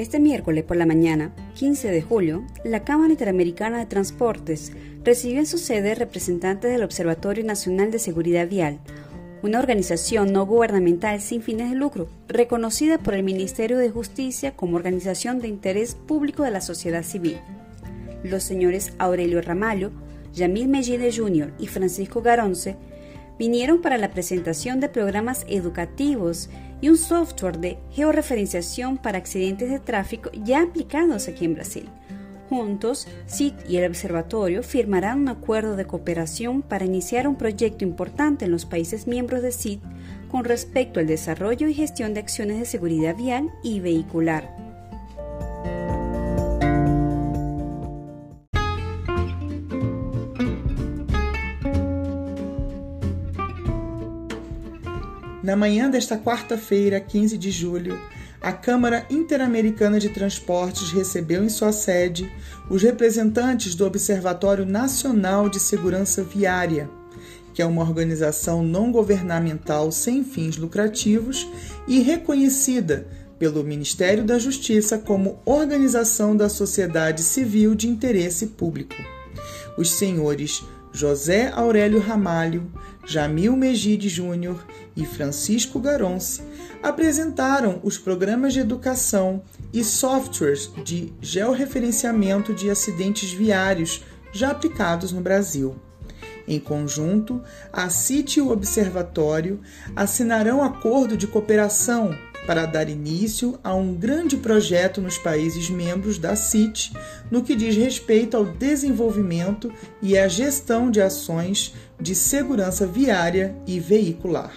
Este miércoles por la mañana, 15 de julio, la Cámara Interamericana de Transportes recibió en su sede representantes del Observatorio Nacional de Seguridad Vial, una organización no gubernamental sin fines de lucro, reconocida por el Ministerio de Justicia como organización de interés público de la sociedad civil. Los señores Aurelio Ramallo, Yamil Mellide Jr. y Francisco Garonce vinieron para la presentación de programas educativos y un software de georreferenciación para accidentes de tráfico ya aplicados aquí en Brasil. Juntos, CIT y el observatorio firmarán un acuerdo de cooperación para iniciar un proyecto importante en los países miembros de CIT con respecto al desarrollo y gestión de acciones de seguridad vial y vehicular. Na manhã desta quarta-feira, 15 de julho, a Câmara Interamericana de Transportes recebeu em sua sede os representantes do Observatório Nacional de Segurança Viária, que é uma organização não governamental sem fins lucrativos e reconhecida pelo Ministério da Justiça como organização da sociedade civil de interesse público. Os senhores José Aurélio Ramalho, Jamil Megide Júnior e Francisco Garonce apresentaram os programas de educação e softwares de georreferenciamento de acidentes viários já aplicados no Brasil. Em conjunto, a CIT e o Observatório assinarão acordo de cooperação para dar início a um grande projeto nos países membros da CIT no que diz respeito ao desenvolvimento e à gestão de ações de segurança viária e veicular.